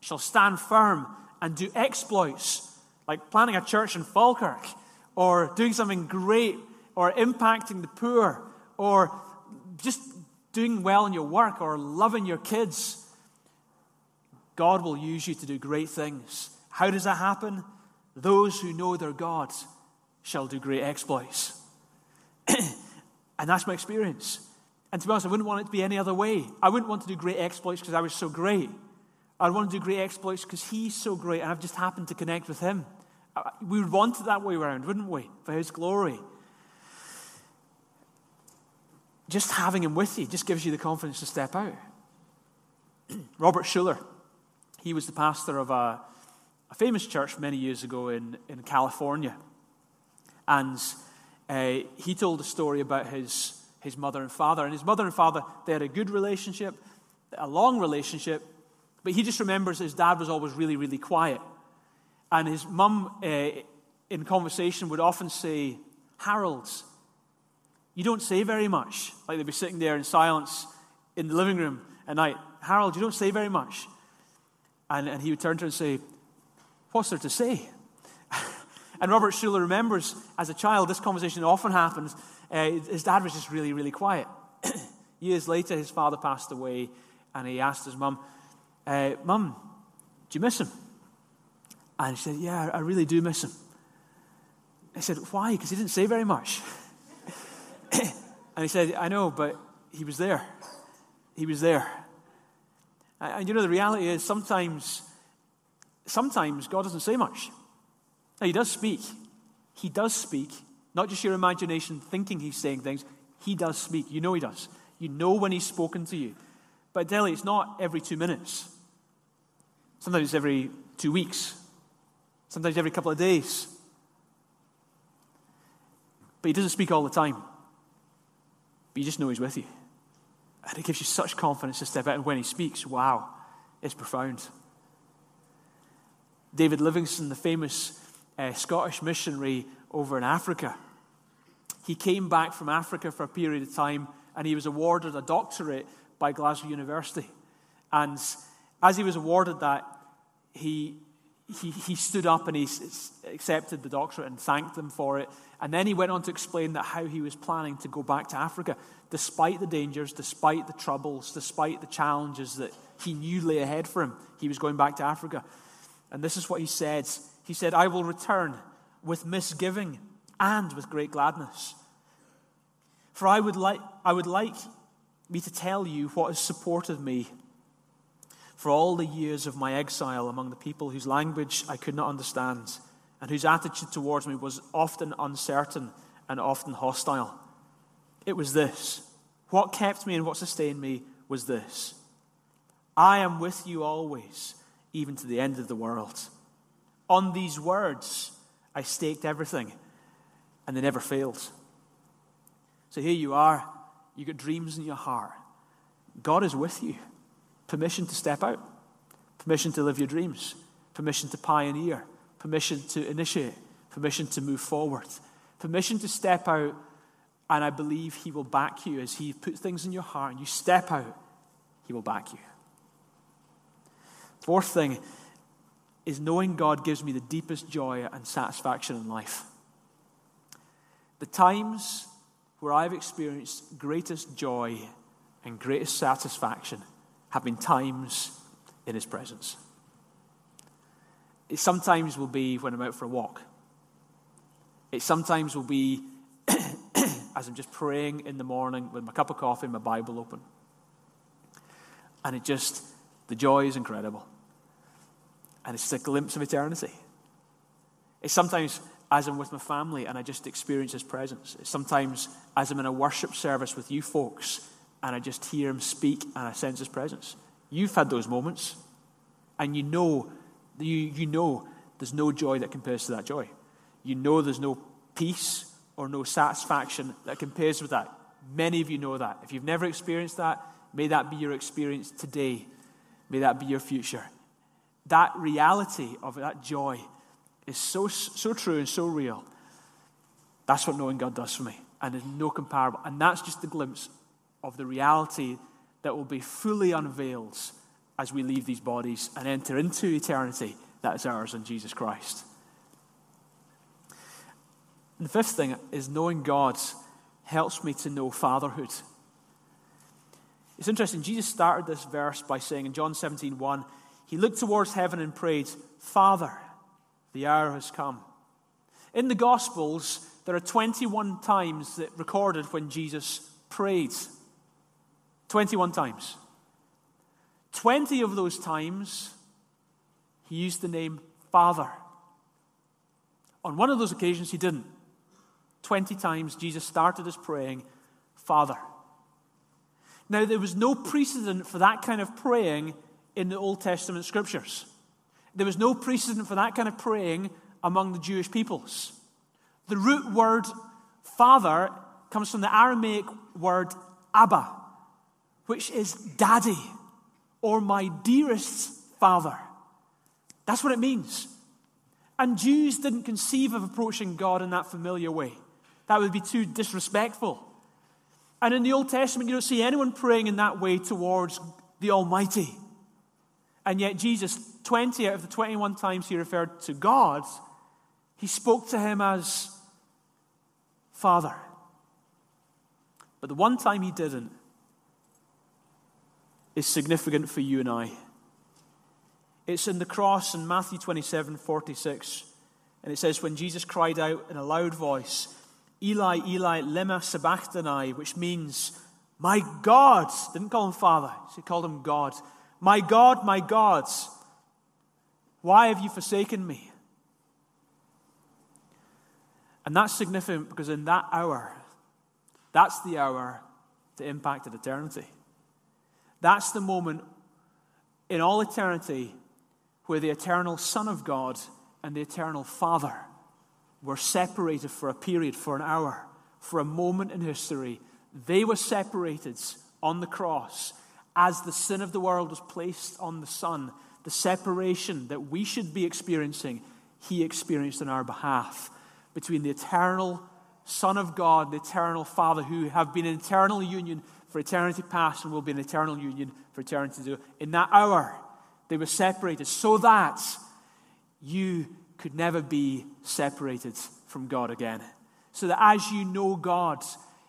shall stand firm and do exploits, like planting a church in Falkirk or doing something great or impacting the poor or just doing well in your work or loving your kids. God will use you to do great things. How does that happen? Those who know their God shall do great exploits. and that's my experience. And to be honest, I wouldn't want it to be any other way. I wouldn't want to do great exploits because I was so great. I'd want to do great exploits because he's so great and I've just happened to connect with him. Uh, we would want it that way around, wouldn't we? For his glory. Just having him with you just gives you the confidence to step out. Robert Schuller, he was the pastor of a, a, famous church many years ago in, in California. And uh, he told a story about his, his mother and father. And his mother and father, they had a good relationship, a long relationship, but he just remembers his dad was always really, really quiet. And his mum, uh, in conversation, would often say, Harold, you don't say very much. Like they'd be sitting there in silence in the living room at night. Harold, you don't say very much. And, and he would turn to her and say, What's there to say? and Robert Schuller remembers as a child, this conversation often happens. Uh, his dad was just really, really quiet. Years later, his father passed away, and he asked his mum, uh, Mum, do you miss him? And she said, Yeah, I really do miss him. I said, Why? Because he didn't say very much. and he said, I know, but he was there. He was there. And you know, the reality is sometimes, sometimes God doesn't say much. Now, He does speak. He does speak. Not just your imagination thinking He's saying things. He does speak. You know He does. You know when He's spoken to you. But I tell you, it's not every two minutes. Sometimes it's every two weeks. Sometimes every couple of days. But He doesn't speak all the time. But you just know He's with you. And it gives you such confidence to step out. And when he speaks, wow, it's profound. David Livingstone, the famous uh, Scottish missionary over in Africa, he came back from Africa for a period of time and he was awarded a doctorate by Glasgow University. And as he was awarded that, he, he, he stood up and he accepted the doctorate and thanked them for it. And then he went on to explain that how he was planning to go back to Africa despite the dangers, despite the troubles, despite the challenges that he knew lay ahead for him, he was going back to Africa. And this is what he said He said, I will return with misgiving and with great gladness. For I would like, I would like me to tell you what has supported me for all the years of my exile among the people whose language I could not understand and whose attitude towards me was often uncertain and often hostile. It was this. What kept me and what sustained me was this I am with you always, even to the end of the world. On these words, I staked everything, and they never failed. So here you are. you've got dreams in your heart. God is with you. Permission to step out, permission to live your dreams, permission to pioneer, permission to initiate, permission to move forward, permission to step out and I believe He will back you as He puts things in your heart and you step out, He will back you. Fourth thing is knowing God gives me the deepest joy and satisfaction in life. The times where I've experienced greatest joy and greatest satisfaction have been times in His presence. It sometimes will be when I'm out for a walk. It sometimes will be as I'm just praying in the morning with my cup of coffee and my Bible open. And it just, the joy is incredible. And it's a glimpse of eternity. It's sometimes as I'm with my family and I just experience His presence. It's sometimes as I'm in a worship service with you folks and I just hear Him speak and I sense His presence. You've had those moments and you know, you, you know there's no joy that compares to that joy. You know there's no peace or no satisfaction that compares with that. Many of you know that. If you've never experienced that, may that be your experience today. May that be your future. That reality of that joy is so, so true and so real. That's what knowing God does for me. And there's no comparable. And that's just the glimpse of the reality that will be fully unveiled as we leave these bodies and enter into eternity that is ours in Jesus Christ. The fifth thing is knowing God helps me to know fatherhood. It's interesting, Jesus started this verse by saying in John 17, 1, he looked towards heaven and prayed, Father, the hour has come. In the Gospels, there are 21 times that recorded when Jesus prayed. 21 times. 20 of those times, he used the name Father. On one of those occasions, he didn't. 20 times, Jesus started his praying, Father. Now, there was no precedent for that kind of praying in the Old Testament scriptures. There was no precedent for that kind of praying among the Jewish peoples. The root word father comes from the Aramaic word Abba, which is daddy or my dearest father. That's what it means. And Jews didn't conceive of approaching God in that familiar way. That would be too disrespectful. And in the Old Testament, you don't see anyone praying in that way towards the Almighty. And yet, Jesus, 20 out of the 21 times he referred to God, he spoke to him as Father. But the one time he didn't is significant for you and I. It's in the cross in Matthew 27 46. And it says, When Jesus cried out in a loud voice, Eli, Eli, lema sabachthani, which means, My God, didn't call him Father, he called him God. My God, my God, why have you forsaken me? And that's significant because in that hour, that's the hour that impacted eternity. That's the moment in all eternity where the eternal Son of God and the eternal Father were separated for a period, for an hour, for a moment in history. They were separated on the cross as the sin of the world was placed on the Son. The separation that we should be experiencing, He experienced on our behalf between the eternal Son of God, the eternal Father, who have been in eternal union for eternity past and will be an eternal union for eternity to In that hour, they were separated so that you could never be separated from God again. So that as you know God,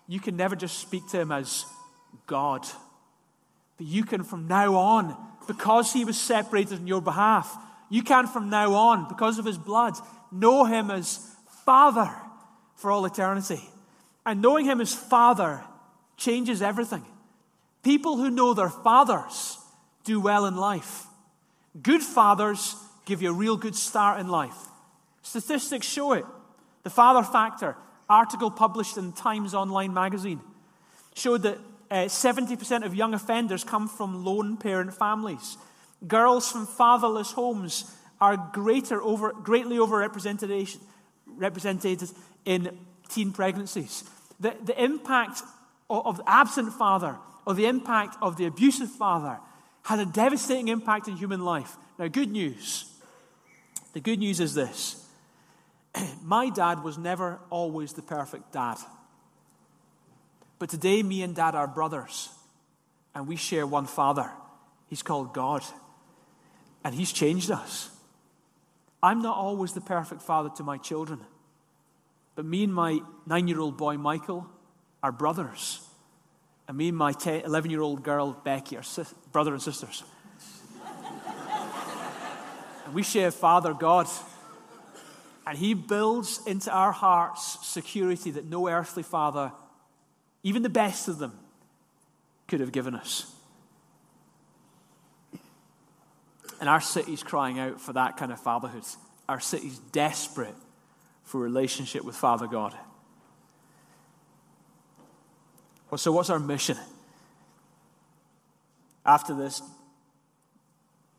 you can never just speak to Him as God. But you can from now on, because He was separated on your behalf, you can from now on, because of His blood, know Him as Father for all eternity. And knowing Him as Father changes everything. People who know their fathers do well in life. Good fathers give you a real good start in life. Statistics show it. The father factor, article published in Times Online magazine, showed that uh, 70% of young offenders come from lone parent families. Girls from fatherless homes are greater over, greatly overrepresented represented in teen pregnancies. The, the impact of, the absent father or the impact of the abusive father had a devastating impact in human life. Now, good news. The good news is this my dad was never always the perfect dad. But today, me and dad are brothers, and we share one father. He's called God, and he's changed us. I'm not always the perfect father to my children, but me and my nine year old boy Michael are brothers. And me and my 11 year old girl Becky are brother and sisters. and we share Father God. And He builds into our hearts security that no earthly father, even the best of them, could have given us. And our city's crying out for that kind of fatherhood. Our city's desperate for relationship with Father God. Well, so, what's our mission? After this,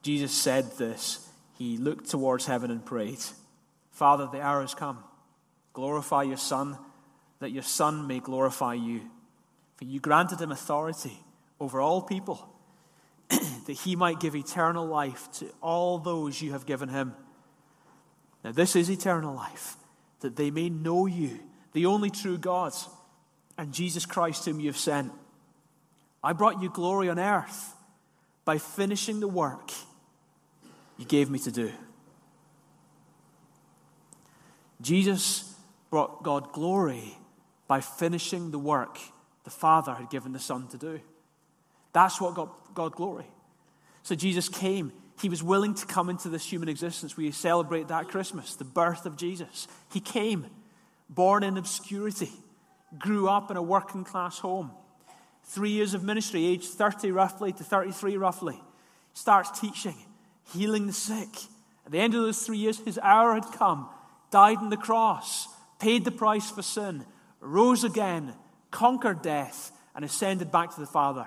Jesus said this. He looked towards heaven and prayed, Father, the hour has come. Glorify your Son, that your Son may glorify you. For you granted him authority over all people, that he might give eternal life to all those you have given him. Now, this is eternal life, that they may know you, the only true God and Jesus Christ, whom you have sent. I brought you glory on earth by finishing the work you gave me to do. Jesus brought God glory by finishing the work the Father had given the Son to do. That's what got God glory. So Jesus came, He was willing to come into this human existence. We celebrate that Christmas, the birth of Jesus. He came, born in obscurity, grew up in a working class home. Three years of ministry, age 30 roughly to 33 roughly. Starts teaching, healing the sick. At the end of those three years, his hour had come, died on the cross, paid the price for sin, rose again, conquered death, and ascended back to the Father.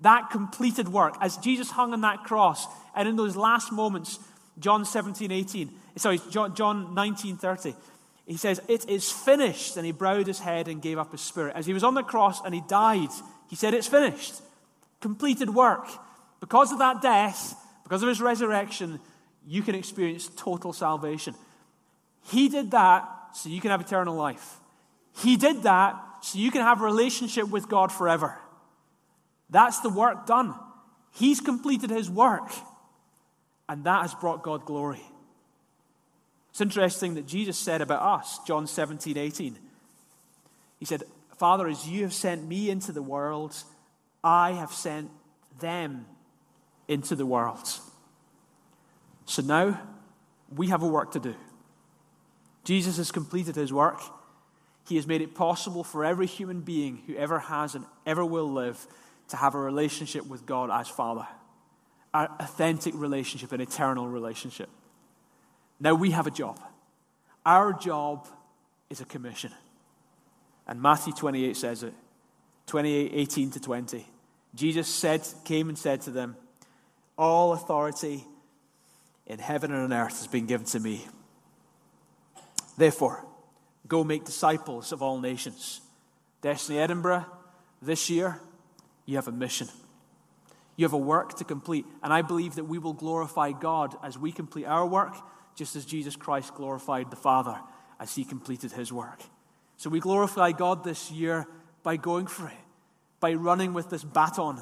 That completed work, as Jesus hung on that cross, and in those last moments, John 17, 18, sorry, John, John 19, 30, he says, It is finished. And he bowed his head and gave up his spirit. As he was on the cross and he died, he said, It's finished. Completed work. Because of that death, because of his resurrection, you can experience total salvation. He did that so you can have eternal life. He did that so you can have a relationship with God forever. That's the work done. He's completed his work, and that has brought God glory. It's interesting that Jesus said about us, John 17, 18. He said, Father, as you have sent me into the world, I have sent them into the world. So now we have a work to do. Jesus has completed his work. He has made it possible for every human being who ever has and ever will live to have a relationship with God as Father. An authentic relationship, an eternal relationship. Now we have a job. Our job is a commission. And Matthew 28 says it 28, 18 to 20. Jesus said, came and said to them, All authority in heaven and on earth has been given to me. Therefore, go make disciples of all nations. Destiny Edinburgh, this year, you have a mission. You have a work to complete. And I believe that we will glorify God as we complete our work, just as Jesus Christ glorified the Father as he completed his work. So we glorify God this year by going for it, by running with this baton.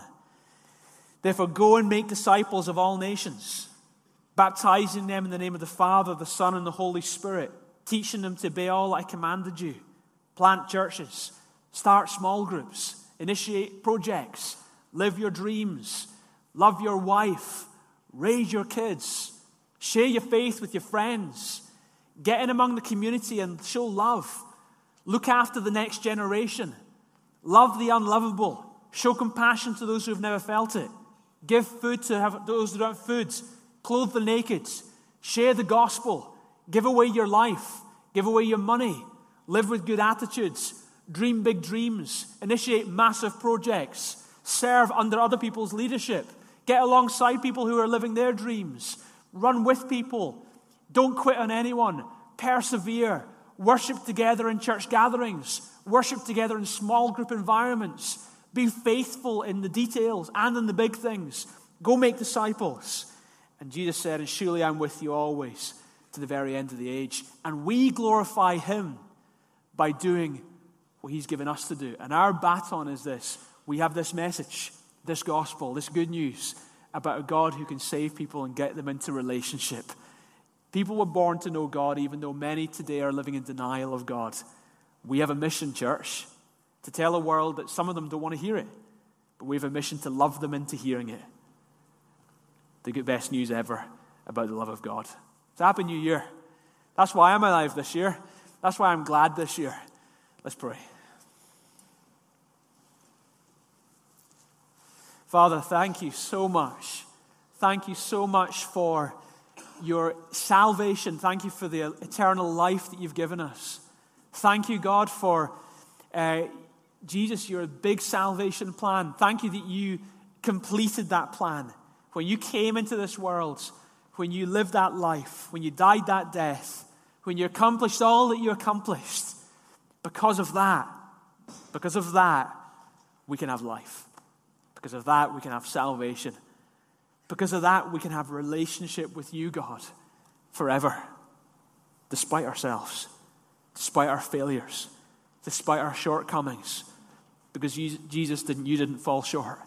Therefore, go and make disciples of all nations, baptizing them in the name of the Father, the Son, and the Holy Spirit, teaching them to obey all I commanded you. Plant churches, start small groups initiate projects, live your dreams, love your wife, raise your kids, share your faith with your friends, get in among the community and show love, look after the next generation, love the unlovable, show compassion to those who have never felt it, give food to those who don't have food, clothe the naked, share the gospel, give away your life, give away your money, live with good attitudes. Dream big dreams, initiate massive projects, serve under other people's leadership, get alongside people who are living their dreams, run with people, don't quit on anyone, persevere, worship together in church gatherings, worship together in small group environments, be faithful in the details and in the big things, go make disciples. And Jesus said, And surely I'm with you always to the very end of the age. And we glorify him by doing what He's given us to do. And our baton is this. We have this message, this gospel, this good news about a God who can save people and get them into relationship. People were born to know God, even though many today are living in denial of God. We have a mission, church, to tell a world that some of them don't want to hear it, but we have a mission to love them into hearing it. The best news ever about the love of God. It's a happy new year. That's why I'm alive this year. That's why I'm glad this year. Let's pray. Father, thank you so much. Thank you so much for your salvation. Thank you for the eternal life that you've given us. Thank you, God, for uh, Jesus, your big salvation plan. Thank you that you completed that plan. When you came into this world, when you lived that life, when you died that death, when you accomplished all that you accomplished, because of that, because of that, we can have life. Because of that, we can have salvation. Because of that, we can have relationship with you, God, forever, despite ourselves, despite our failures, despite our shortcomings. Because you, Jesus didn't, you didn't fall short.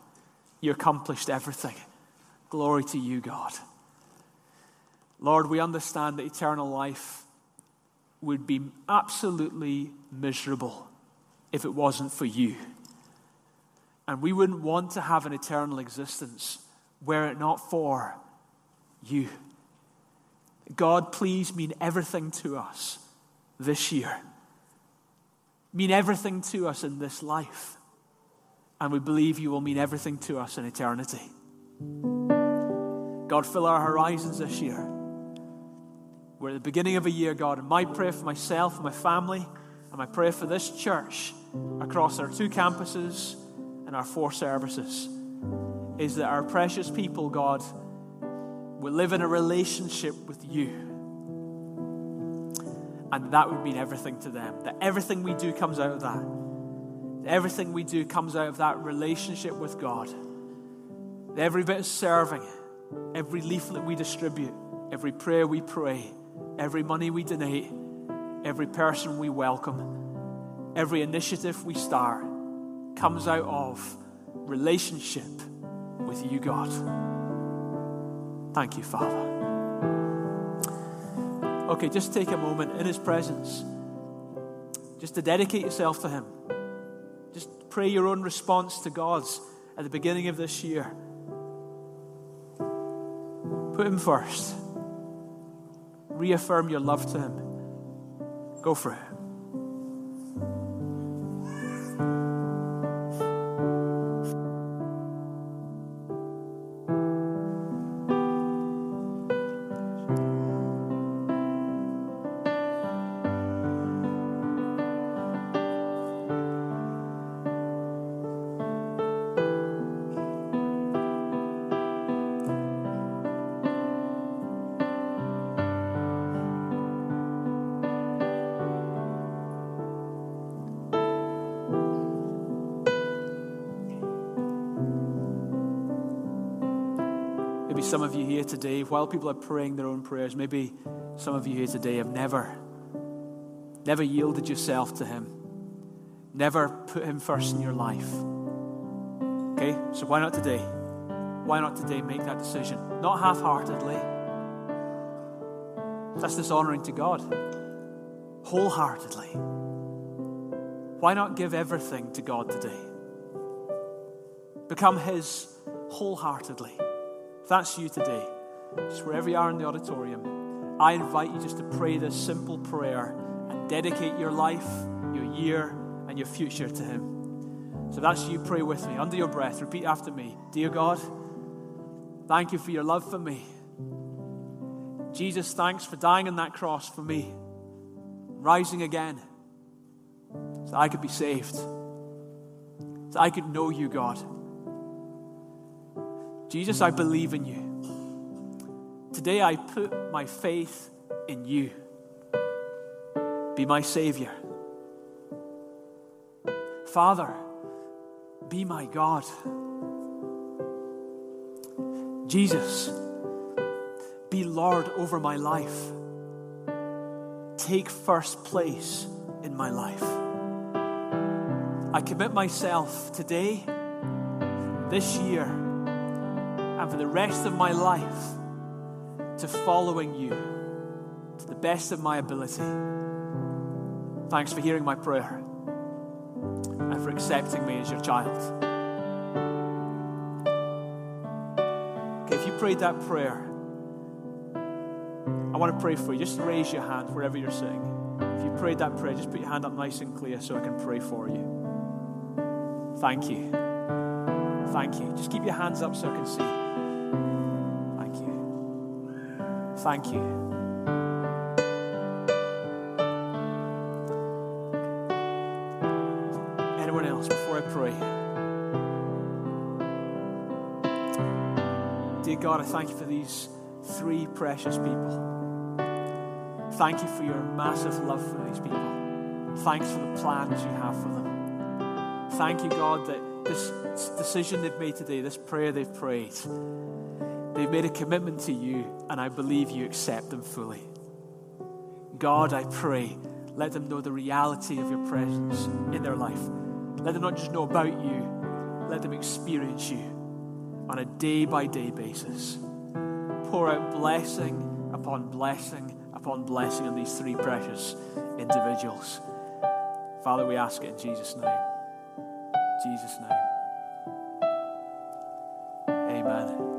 You accomplished everything. Glory to you, God. Lord, we understand that eternal life would be absolutely miserable if it wasn't for you. And we wouldn't want to have an eternal existence were it not for you. God, please mean everything to us this year. Mean everything to us in this life. And we believe you will mean everything to us in eternity. God, fill our horizons this year. We're at the beginning of a year, God, and my prayer for myself my family, and my prayer for this church across our two campuses and our four services is that our precious people, God, will live in a relationship with you. And that would mean everything to them. That everything we do comes out of that. that everything we do comes out of that relationship with God. That every bit of serving, every leaflet we distribute, every prayer we pray, every money we donate, every person we welcome, every initiative we start comes out of relationship with you, God. Thank you, Father. Okay, just take a moment in His presence, just to dedicate yourself to Him. Just pray your own response to God's at the beginning of this year. Put Him first. Reaffirm your love to Him. Go for it. While people are praying their own prayers, maybe some of you here today have never, never yielded yourself to Him, never put Him first in your life. Okay, so why not today? Why not today make that decision? Not half heartedly. That's dishonoring to God. Wholeheartedly. Why not give everything to God today? Become His wholeheartedly. That's you today, just wherever you are in the auditorium, I invite you just to pray this simple prayer and dedicate your life, your year, and your future to Him. So that's you, pray with me. Under your breath, repeat after me Dear God, thank you for your love for me. Jesus, thanks for dying on that cross for me, rising again, so I could be saved, so I could know you, God. Jesus, I believe in you. Today I put my faith in you. Be my Savior. Father, be my God. Jesus, be Lord over my life. Take first place in my life. I commit myself today, this year, and for the rest of my life to following you to the best of my ability. Thanks for hearing my prayer and for accepting me as your child. Okay, if you prayed that prayer, I want to pray for you. Just raise your hand wherever you're sitting. If you prayed that prayer, just put your hand up nice and clear so I can pray for you. Thank you. Thank you. Just keep your hands up so I can see. Thank you. Anyone else before I pray? Dear God, I thank you for these three precious people. Thank you for your massive love for these people. Thanks for the plans you have for them. Thank you, God, that this decision they've made today, this prayer they've prayed, They've made a commitment to you, and I believe you accept them fully. God, I pray, let them know the reality of your presence in their life. Let them not just know about you, let them experience you on a day by day basis. Pour out blessing upon blessing upon blessing on these three precious individuals. Father, we ask it in Jesus' name. Jesus' name. Amen.